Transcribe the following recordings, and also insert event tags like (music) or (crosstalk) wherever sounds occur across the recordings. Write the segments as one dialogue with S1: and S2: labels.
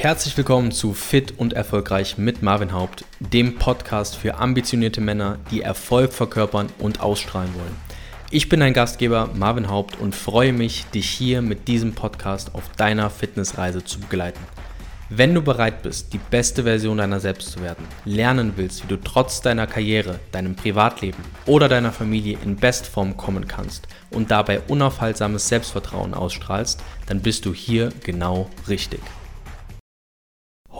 S1: Herzlich willkommen zu Fit und Erfolgreich mit Marvin Haupt, dem Podcast für ambitionierte Männer, die Erfolg verkörpern und ausstrahlen wollen. Ich bin dein Gastgeber Marvin Haupt und freue mich, dich hier mit diesem Podcast auf deiner Fitnessreise zu begleiten. Wenn du bereit bist, die beste Version deiner selbst zu werden, lernen willst, wie du trotz deiner Karriere, deinem Privatleben oder deiner Familie in Bestform kommen kannst und dabei unaufhaltsames Selbstvertrauen ausstrahlst, dann bist du hier genau richtig.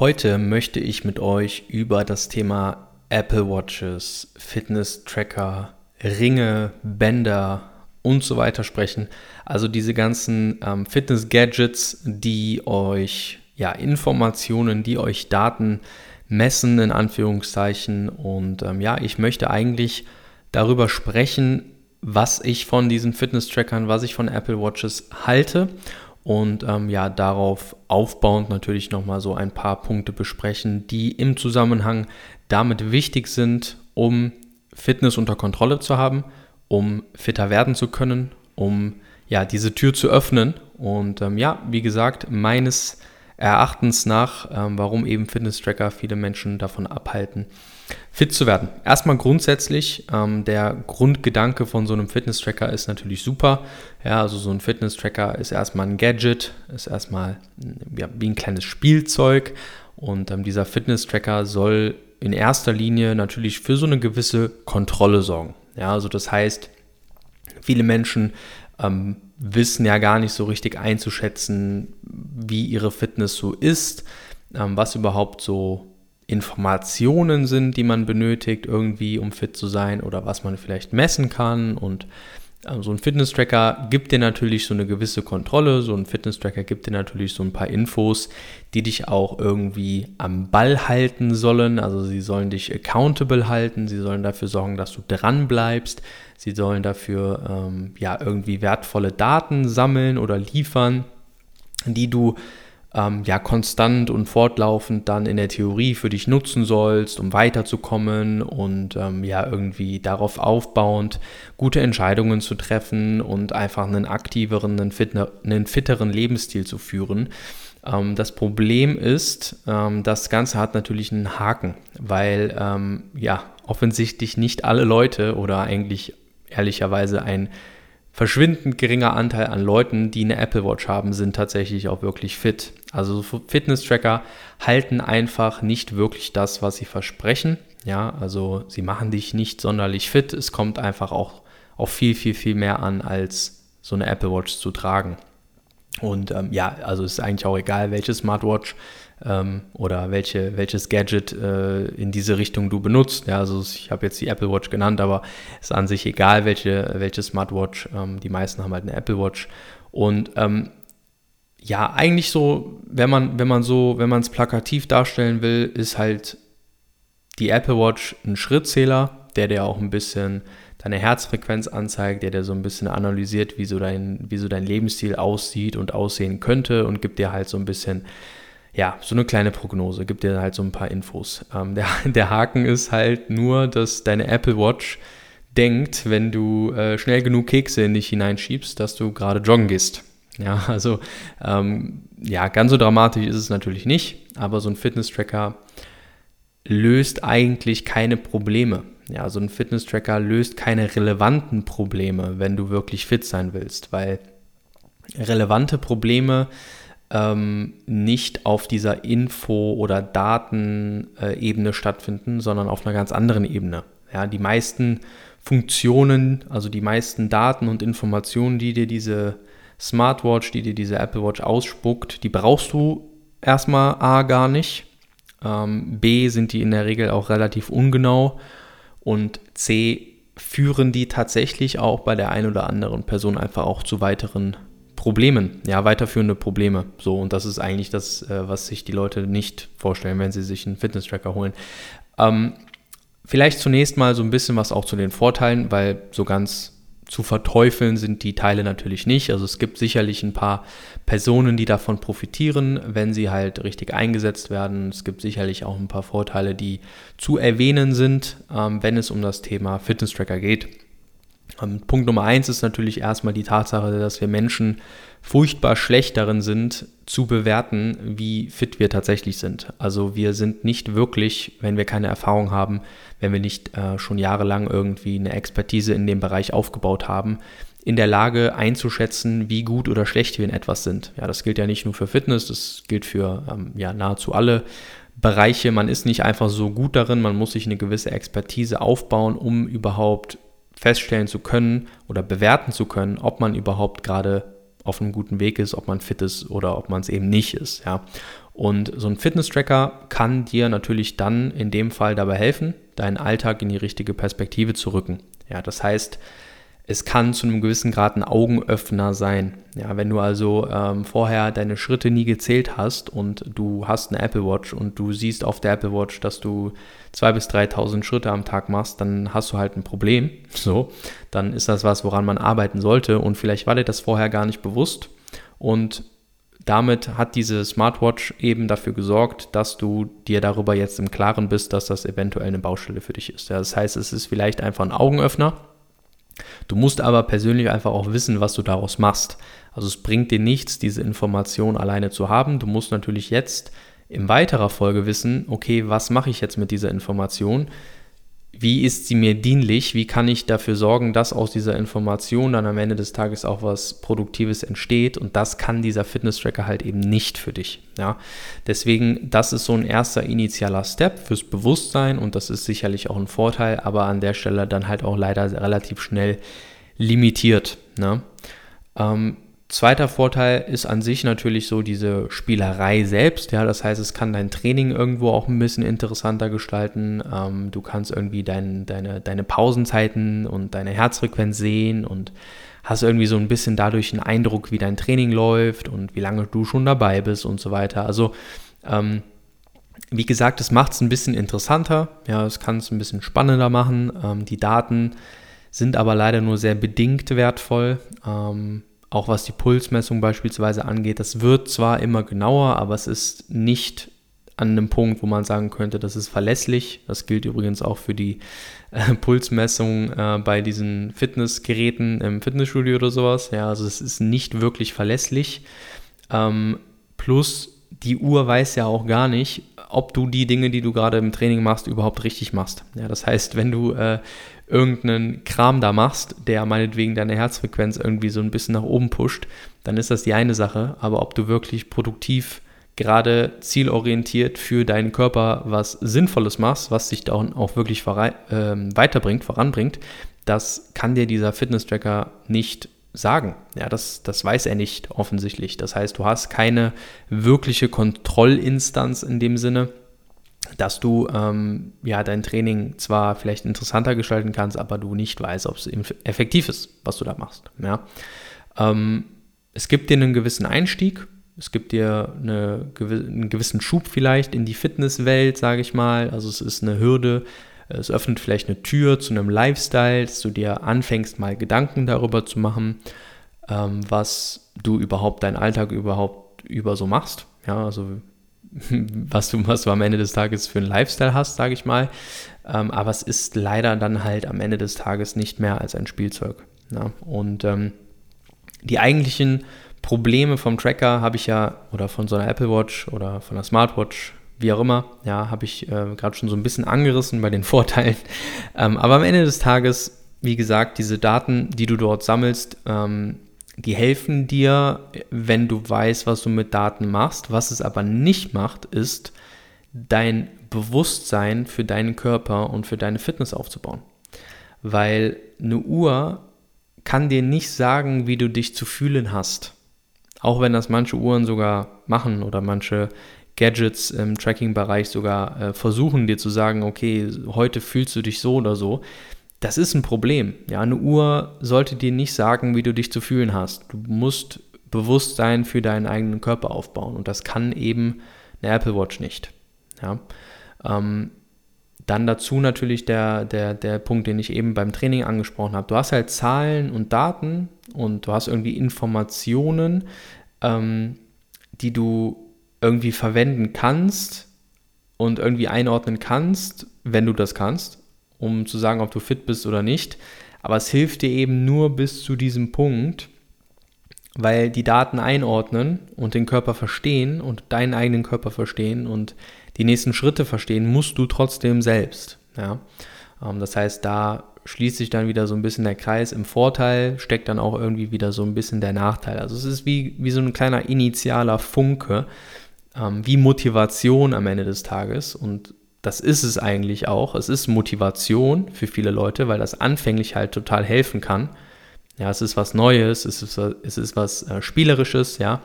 S1: Heute möchte ich mit euch über das Thema Apple Watches, Fitness Tracker, Ringe, Bänder und so weiter sprechen. Also diese ganzen ähm, Fitness Gadgets, die euch ja Informationen, die euch Daten messen in Anführungszeichen. Und ähm, ja, ich möchte eigentlich darüber sprechen, was ich von diesen Fitness Trackern, was ich von Apple Watches halte und ähm, ja, darauf aufbauend natürlich nochmal so ein paar Punkte besprechen, die im Zusammenhang damit wichtig sind, um Fitness unter Kontrolle zu haben, um fitter werden zu können, um ja, diese Tür zu öffnen. Und ähm, ja, wie gesagt, meines Erachtens nach, ähm, warum eben Fitness-Tracker viele Menschen davon abhalten, fit zu werden. Erstmal grundsätzlich, ähm, der Grundgedanke von so einem Fitness-Tracker ist natürlich super. Ja, also so ein Fitness-Tracker ist erstmal ein Gadget, ist erstmal ja, wie ein kleines Spielzeug und ähm, dieser Fitness-Tracker soll in erster Linie natürlich für so eine gewisse Kontrolle sorgen. Ja, also das heißt, viele Menschen ähm, wissen ja gar nicht so richtig einzuschätzen, wie ihre Fitness so ist, ähm, was überhaupt so Informationen sind, die man benötigt, irgendwie, um fit zu sein oder was man vielleicht messen kann. Und so ein Fitness-Tracker gibt dir natürlich so eine gewisse Kontrolle. So ein Fitness-Tracker gibt dir natürlich so ein paar Infos, die dich auch irgendwie am Ball halten sollen. Also sie sollen dich accountable halten. Sie sollen dafür sorgen, dass du dran bleibst. Sie sollen dafür ähm, ja irgendwie wertvolle Daten sammeln oder liefern, die du ähm, ja konstant und fortlaufend dann in der Theorie für dich nutzen sollst, um weiterzukommen und ähm, ja irgendwie darauf aufbauend gute Entscheidungen zu treffen und einfach einen aktiveren, einen, fitner, einen fitteren Lebensstil zu führen. Ähm, das Problem ist, ähm, das Ganze hat natürlich einen Haken, weil ähm, ja offensichtlich nicht alle Leute oder eigentlich ehrlicherweise ein verschwindend geringer Anteil an Leuten, die eine Apple Watch haben, sind tatsächlich auch wirklich fit. Also Fitness-Tracker halten einfach nicht wirklich das, was sie versprechen. Ja, also sie machen dich nicht sonderlich fit. Es kommt einfach auch auf viel, viel, viel mehr an, als so eine Apple Watch zu tragen. Und ähm, ja, also ist eigentlich auch egal, welche Smartwatch ähm, oder welche, welches Gadget äh, in diese Richtung du benutzt. Ja, also ich habe jetzt die Apple Watch genannt, aber es ist an sich egal, welche, welche Smartwatch. Ähm, die meisten haben halt eine Apple Watch. Und ähm, ja, eigentlich so, wenn man, wenn man so, wenn man es plakativ darstellen will, ist halt die Apple Watch ein Schrittzähler, der dir auch ein bisschen deine Herzfrequenz anzeigt, der dir so ein bisschen analysiert, wie so dein, wie so dein Lebensstil aussieht und aussehen könnte und gibt dir halt so ein bisschen ja, so eine kleine Prognose, gibt dir halt so ein paar Infos. Ähm, der, (laughs) der Haken ist halt nur, dass deine Apple Watch denkt, wenn du äh, schnell genug Kekse in dich hineinschiebst, dass du gerade joggen gehst. (laughs) Ja, also ähm, ja, ganz so dramatisch ist es natürlich nicht, aber so ein Fitness-Tracker löst eigentlich keine Probleme. Ja, so ein Fitness-Tracker löst keine relevanten Probleme, wenn du wirklich fit sein willst, weil relevante Probleme ähm, nicht auf dieser Info- oder Datenebene stattfinden, sondern auf einer ganz anderen Ebene. Ja, die meisten Funktionen, also die meisten Daten und Informationen, die dir diese Smartwatch, die dir diese Apple Watch ausspuckt, die brauchst du erstmal A gar nicht. Ähm, B sind die in der Regel auch relativ ungenau und C führen die tatsächlich auch bei der einen oder anderen Person einfach auch zu weiteren Problemen, ja, weiterführende Probleme. So, und das ist eigentlich das, äh, was sich die Leute nicht vorstellen, wenn sie sich einen Fitness-Tracker holen. Ähm, vielleicht zunächst mal so ein bisschen was auch zu den Vorteilen, weil so ganz zu verteufeln sind die Teile natürlich nicht. Also es gibt sicherlich ein paar Personen, die davon profitieren, wenn sie halt richtig eingesetzt werden. Es gibt sicherlich auch ein paar Vorteile, die zu erwähnen sind, ähm, wenn es um das Thema Fitness-Tracker geht. Ähm, Punkt Nummer eins ist natürlich erstmal die Tatsache, dass wir Menschen furchtbar schlecht darin sind, zu bewerten, wie fit wir tatsächlich sind. Also wir sind nicht wirklich, wenn wir keine Erfahrung haben, wenn wir nicht äh, schon jahrelang irgendwie eine Expertise in dem Bereich aufgebaut haben, in der Lage einzuschätzen, wie gut oder schlecht wir in etwas sind. Ja, das gilt ja nicht nur für Fitness, das gilt für ähm, ja, nahezu alle Bereiche. Man ist nicht einfach so gut darin, man muss sich eine gewisse Expertise aufbauen, um überhaupt feststellen zu können oder bewerten zu können, ob man überhaupt gerade auf einem guten Weg ist, ob man fit ist oder ob man es eben nicht ist. Ja. Und so ein Fitness-Tracker kann dir natürlich dann in dem Fall dabei helfen, deinen Alltag in die richtige Perspektive zu rücken. Ja, das heißt, es kann zu einem gewissen Grad ein Augenöffner sein. Ja, wenn du also ähm, vorher deine Schritte nie gezählt hast und du hast eine Apple Watch und du siehst auf der Apple Watch, dass du 2.000 bis 3.000 Schritte am Tag machst, dann hast du halt ein Problem. So, dann ist das was, woran man arbeiten sollte und vielleicht war dir das vorher gar nicht bewusst und damit hat diese Smartwatch eben dafür gesorgt, dass du dir darüber jetzt im Klaren bist, dass das eventuell eine Baustelle für dich ist. Ja, das heißt, es ist vielleicht einfach ein Augenöffner Du musst aber persönlich einfach auch wissen, was du daraus machst. Also es bringt dir nichts, diese Information alleine zu haben. Du musst natürlich jetzt in weiterer Folge wissen, okay, was mache ich jetzt mit dieser Information? Wie ist sie mir dienlich, wie kann ich dafür sorgen, dass aus dieser Information dann am Ende des Tages auch was Produktives entsteht und das kann dieser Fitness-Tracker halt eben nicht für dich. Ja? Deswegen, das ist so ein erster initialer Step fürs Bewusstsein und das ist sicherlich auch ein Vorteil, aber an der Stelle dann halt auch leider relativ schnell limitiert. Ne? Ähm, Zweiter Vorteil ist an sich natürlich so diese Spielerei selbst. Ja, das heißt, es kann dein Training irgendwo auch ein bisschen interessanter gestalten. Ähm, du kannst irgendwie dein, deine, deine Pausenzeiten und deine Herzfrequenz sehen und hast irgendwie so ein bisschen dadurch einen Eindruck, wie dein Training läuft und wie lange du schon dabei bist und so weiter. Also, ähm, wie gesagt, es macht es ein bisschen interessanter. Ja, es kann es ein bisschen spannender machen. Ähm, die Daten sind aber leider nur sehr bedingt wertvoll. Ähm, auch was die Pulsmessung beispielsweise angeht, das wird zwar immer genauer, aber es ist nicht an einem Punkt, wo man sagen könnte, das ist verlässlich. Das gilt übrigens auch für die äh, (laughs) Pulsmessung äh, bei diesen Fitnessgeräten im Fitnessstudio oder sowas. Ja, also es ist nicht wirklich verlässlich. Ähm, plus die Uhr weiß ja auch gar nicht, ob du die Dinge, die du gerade im Training machst, überhaupt richtig machst. Ja, das heißt, wenn du äh, irgendeinen Kram da machst, der meinetwegen deine Herzfrequenz irgendwie so ein bisschen nach oben pusht, dann ist das die eine Sache. Aber ob du wirklich produktiv gerade zielorientiert für deinen Körper was Sinnvolles machst, was dich da auch wirklich äh, weiterbringt, voranbringt, das kann dir dieser Fitness-Tracker nicht sagen. Ja, das, das weiß er nicht offensichtlich. Das heißt, du hast keine wirkliche Kontrollinstanz in dem Sinne, dass du ähm, ja dein Training zwar vielleicht interessanter gestalten kannst, aber du nicht weißt, ob es effektiv ist, was du da machst. Ja? Ähm, es gibt dir einen gewissen Einstieg, es gibt dir eine, einen gewissen Schub vielleicht in die Fitnesswelt, sage ich mal. Also es ist eine Hürde, es öffnet vielleicht eine Tür zu einem Lifestyle, dass du dir anfängst, mal Gedanken darüber zu machen, ähm, was du überhaupt deinen Alltag überhaupt über so machst. Ja, also (laughs) was du, was du am Ende des Tages für einen Lifestyle hast, sage ich mal. Ähm, aber es ist leider dann halt am Ende des Tages nicht mehr als ein Spielzeug. Ja? Und ähm, die eigentlichen Probleme vom Tracker habe ich ja, oder von so einer Apple Watch oder von einer Smartwatch, wie auch immer, ja, habe ich äh, gerade schon so ein bisschen angerissen bei den (laughs) Vorteilen. Ähm, aber am Ende des Tages, wie gesagt, diese Daten, die du dort sammelst, ähm, die helfen dir, wenn du weißt, was du mit Daten machst. Was es aber nicht macht, ist dein Bewusstsein für deinen Körper und für deine Fitness aufzubauen. Weil eine Uhr kann dir nicht sagen, wie du dich zu fühlen hast. Auch wenn das manche Uhren sogar machen oder manche Gadgets im Tracking-Bereich sogar äh, versuchen dir zu sagen, okay, heute fühlst du dich so oder so das ist ein Problem. Ja, eine Uhr sollte dir nicht sagen, wie du dich zu fühlen hast. Du musst Bewusstsein für deinen eigenen Körper aufbauen und das kann eben eine Apple Watch nicht. Ja, ähm, dann dazu natürlich der, der, der Punkt, den ich eben beim Training angesprochen habe. Du hast halt Zahlen und Daten und du hast irgendwie Informationen, ähm, die du irgendwie verwenden kannst und irgendwie einordnen kannst, wenn du das kannst um zu sagen, ob du fit bist oder nicht. Aber es hilft dir eben nur bis zu diesem Punkt, weil die Daten einordnen und den Körper verstehen und deinen eigenen Körper verstehen und die nächsten Schritte verstehen, musst du trotzdem selbst. Ja? Ähm, das heißt, da schließt sich dann wieder so ein bisschen der Kreis. Im Vorteil steckt dann auch irgendwie wieder so ein bisschen der Nachteil. Also es ist wie, wie so ein kleiner initialer Funke, ähm, wie Motivation am Ende des Tages. Und das ist es eigentlich auch. Es ist Motivation für viele Leute, weil das anfänglich halt total helfen kann. Ja, es ist was Neues, es ist, es ist was äh, Spielerisches, ja.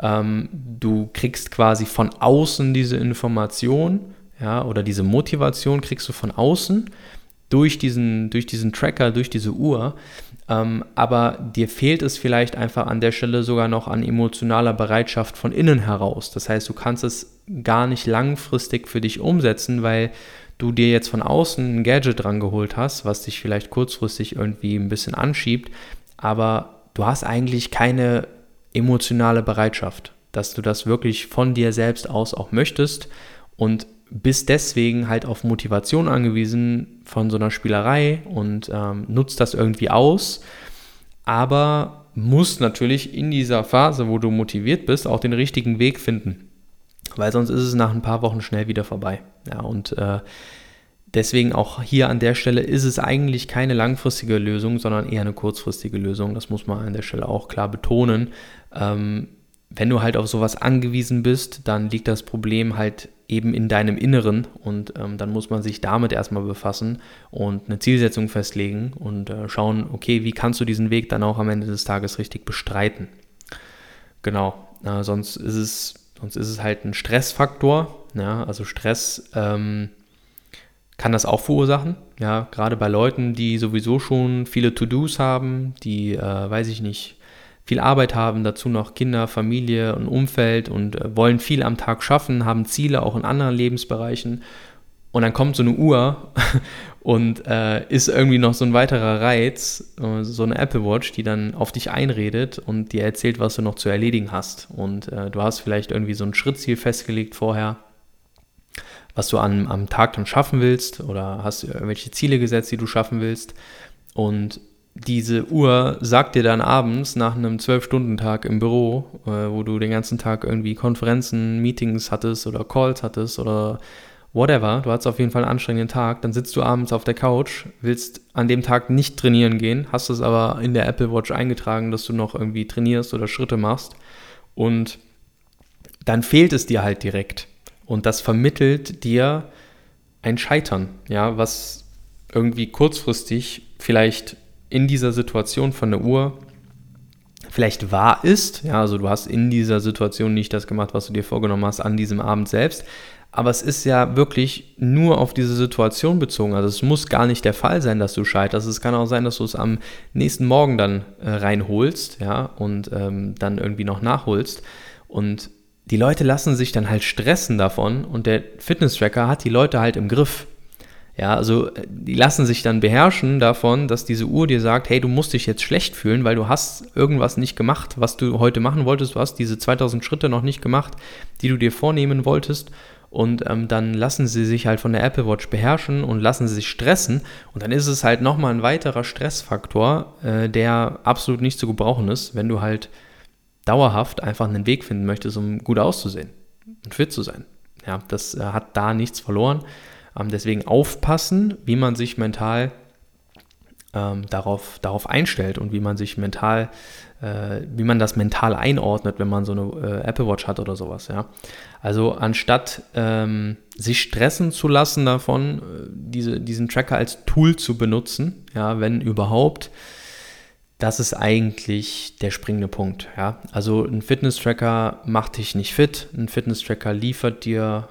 S1: Ähm, du kriegst quasi von außen diese Information, ja, oder diese Motivation kriegst du von außen durch diesen, durch diesen Tracker, durch diese Uhr. Ähm, aber dir fehlt es vielleicht einfach an der Stelle sogar noch an emotionaler Bereitschaft von innen heraus. Das heißt, du kannst es gar nicht langfristig für dich umsetzen, weil du dir jetzt von außen ein Gadget dran geholt hast, was dich vielleicht kurzfristig irgendwie ein bisschen anschiebt, aber du hast eigentlich keine emotionale Bereitschaft, dass du das wirklich von dir selbst aus auch möchtest und bist deswegen halt auf Motivation angewiesen von so einer Spielerei und ähm, nutzt das irgendwie aus, aber musst natürlich in dieser Phase, wo du motiviert bist, auch den richtigen Weg finden, weil sonst ist es nach ein paar Wochen schnell wieder vorbei. Ja, und äh, deswegen auch hier an der Stelle ist es eigentlich keine langfristige Lösung, sondern eher eine kurzfristige Lösung. Das muss man an der Stelle auch klar betonen. Ähm, wenn du halt auf sowas angewiesen bist, dann liegt das Problem halt eben in deinem Inneren und ähm, dann muss man sich damit erstmal befassen und eine Zielsetzung festlegen und äh, schauen, okay, wie kannst du diesen Weg dann auch am Ende des Tages richtig bestreiten. Genau, äh, sonst, ist es, sonst ist es halt ein Stressfaktor, ja, also Stress ähm, kann das auch verursachen, ja, gerade bei Leuten, die sowieso schon viele To-Dos haben, die, äh, weiß ich nicht, viel Arbeit haben, dazu noch Kinder, Familie und Umfeld und äh, wollen viel am Tag schaffen, haben Ziele auch in anderen Lebensbereichen. Und dann kommt so eine Uhr (laughs) und äh, ist irgendwie noch so ein weiterer Reiz, äh, so eine Apple Watch, die dann auf dich einredet und dir erzählt, was du noch zu erledigen hast. Und äh, du hast vielleicht irgendwie so ein Schrittziel festgelegt vorher, was du an, am Tag dann schaffen willst oder hast irgendwelche Ziele gesetzt, die du schaffen willst. Und diese Uhr sagt dir dann abends nach einem Zwölf-Stunden-Tag im Büro, äh, wo du den ganzen Tag irgendwie Konferenzen, Meetings hattest oder Calls hattest oder whatever, du hattest auf jeden Fall einen anstrengenden Tag, dann sitzt du abends auf der Couch, willst an dem Tag nicht trainieren gehen, hast es aber in der Apple Watch eingetragen, dass du noch irgendwie trainierst oder Schritte machst und dann fehlt es dir halt direkt und das vermittelt dir ein Scheitern, ja, was irgendwie kurzfristig vielleicht in dieser Situation von der Uhr vielleicht wahr ist. Ja, also du hast in dieser Situation nicht das gemacht, was du dir vorgenommen hast an diesem Abend selbst. Aber es ist ja wirklich nur auf diese Situation bezogen. Also es muss gar nicht der Fall sein, dass du scheiterst. Es kann auch sein, dass du es am nächsten Morgen dann äh, reinholst, ja, und ähm, dann irgendwie noch nachholst. Und die Leute lassen sich dann halt stressen davon und der Fitness-Tracker hat die Leute halt im Griff. Ja, also äh, die lassen sich dann beherrschen davon, dass diese Uhr dir sagt, hey, du musst dich jetzt schlecht fühlen, weil du hast irgendwas nicht gemacht, was du heute machen wolltest. Du hast diese 2000 Schritte noch nicht gemacht, die du dir vornehmen wolltest. Und ähm, dann lassen sie sich halt von der Apple Watch beherrschen und lassen sie sich stressen. Und dann ist es halt nochmal ein weiterer Stressfaktor, äh, der absolut nicht zu gebrauchen ist, wenn du halt dauerhaft einfach einen Weg finden möchtest, um gut auszusehen und fit zu sein. Ja, das äh, hat da nichts verloren. Ähm, deswegen aufpassen, wie man sich mental ähm, darauf, darauf einstellt und wie man sich mental, äh, wie man das mental einordnet, wenn man so eine äh, Apple Watch hat oder sowas, ja. Also anstatt ähm, sich stressen zu lassen davon, äh, diese, diesen Tracker als Tool zu benutzen, ja, wenn überhaupt, das ist eigentlich der springende Punkt, ja. Also ein Fitness-Tracker macht dich nicht fit, ein Fitness-Tracker liefert dir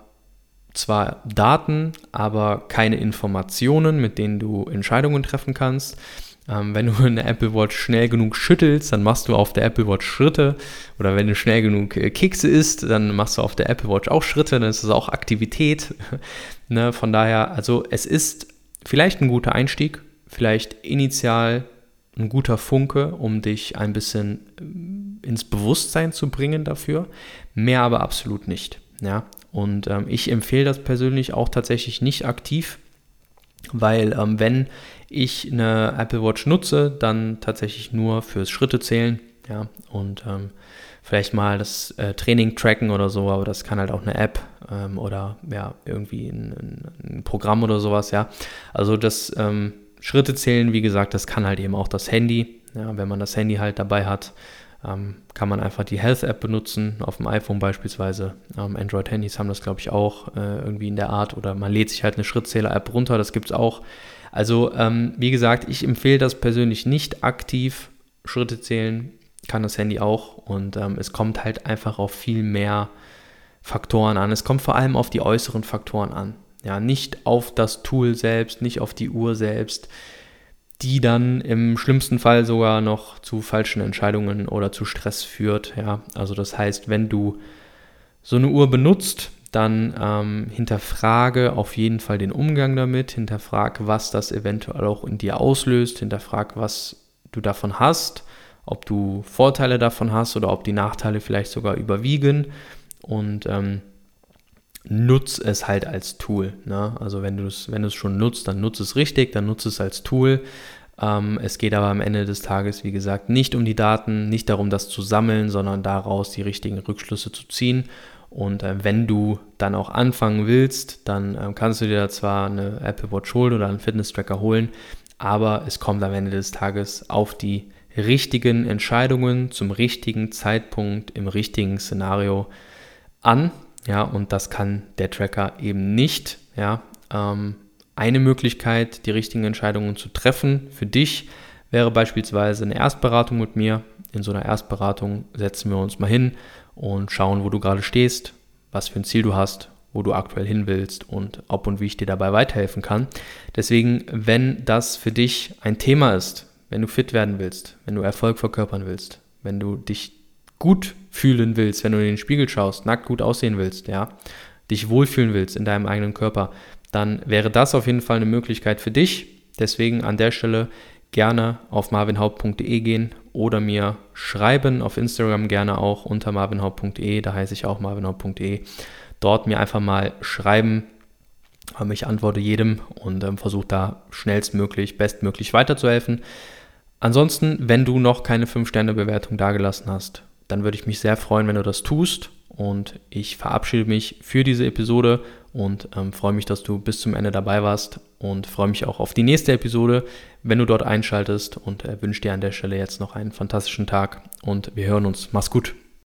S1: zwar Daten, aber keine Informationen, mit denen du Entscheidungen treffen kannst. Ähm, wenn du (laughs) eine Apple Watch schnell genug schüttelst, dann machst du auf der Apple Watch Schritte. Oder wenn du schnell genug äh, Kekse isst, dann machst du auf der Apple Watch auch Schritte. Dann ist es auch Aktivität. (laughs) ne? Von daher, also es ist vielleicht ein guter Einstieg, vielleicht initial ein guter Funke, um dich ein bisschen äh, ins Bewusstsein zu bringen dafür. Mehr aber absolut nicht. Ja, und ähm, ich empfehle das persönlich auch tatsächlich nicht aktiv. weil ähm, wenn ich eine Apple Watch nutze, dann tatsächlich nur fürs Schritte zählen, ja, und ähm, vielleicht mal das äh, Training tracken oder so, aber das kann halt auch eine App ähm, oder ja, irgendwie ein, ein, Programm oder sowas, ja. Also das ähm, Schritte zählen, wie gesagt, das kann halt eben auch das Handy. Ja, wenn man das Handy halt dabei hat, ähm, kann man einfach die Health-App benutzen, auf dem iPhone beispielsweise. Ähm, Android-Handys haben das, glaube ich, auch äh, irgendwie in der Art oder man lädt sich halt eine Schrittzähler-App runter, das gibt es auch. Also, ähm, wie gesagt, ich empfehle das persönlich nicht aktiv. Schritte zählen kann das Handy auch und ähm, es kommt halt einfach auf viel mehr Faktoren an. Es kommt vor allem auf die äußeren Faktoren an. Ja, nicht auf das Tool selbst, nicht auf die Uhr selbst, die dann im schlimmsten Fall sogar noch zu falschen Entscheidungen oder zu Stress führt. Ja, also das heißt, wenn du so eine Uhr benutzt, dann ähm, hinterfrage auf jeden Fall den Umgang damit, hinterfrage, was das eventuell auch in dir auslöst, hinterfrage, was du davon hast ob du Vorteile davon hast oder ob die Nachteile vielleicht sogar überwiegen und ähm, nutz es halt als Tool. Ne? Also wenn du es wenn schon nutzt, dann nutze es richtig, dann nutze es als Tool. Ähm, es geht aber am Ende des Tages, wie gesagt, nicht um die Daten, nicht darum, das zu sammeln, sondern daraus die richtigen Rückschlüsse zu ziehen. Und äh, wenn du dann auch anfangen willst, dann äh, kannst du dir zwar eine Apple Watch holen oder einen Fitness-Tracker holen, aber es kommt am Ende des Tages auf die richtigen Entscheidungen zum richtigen Zeitpunkt im richtigen Szenario an. Ja, und das kann der Tracker eben nicht. Ja, ähm, eine Möglichkeit, die richtigen Entscheidungen zu treffen für dich, wäre beispielsweise eine Erstberatung mit mir. In so einer Erstberatung setzen wir uns mal hin und schauen, wo du gerade stehst, was für ein Ziel du hast, wo du aktuell hin willst und ob und wie ich dir dabei weiterhelfen kann. Deswegen, wenn das für dich ein Thema ist, wenn du fit werden willst, wenn du Erfolg verkörpern willst, wenn du dich gut fühlen willst, wenn du in den Spiegel schaust, nackt gut aussehen willst, ja, dich wohlfühlen willst in deinem eigenen Körper, dann wäre das auf jeden Fall eine Möglichkeit für dich. Deswegen an der Stelle gerne auf marvinhaupt.de gehen oder mir schreiben, auf Instagram gerne auch unter marvinhaupt.de, da heiße ich auch marvinhaupt.de. Dort mir einfach mal schreiben, ich antworte jedem und ähm, versuche da schnellstmöglich, bestmöglich weiterzuhelfen. Ansonsten, wenn du noch keine 5-Sterne-Bewertung dagelassen hast, dann würde ich mich sehr freuen, wenn du das tust. Und ich verabschiede mich für diese Episode und ähm, freue mich, dass du bis zum Ende dabei warst und freue mich auch auf die nächste Episode, wenn du dort einschaltest und äh, wünsche dir an der Stelle jetzt noch einen fantastischen Tag und wir hören uns. Mach's gut.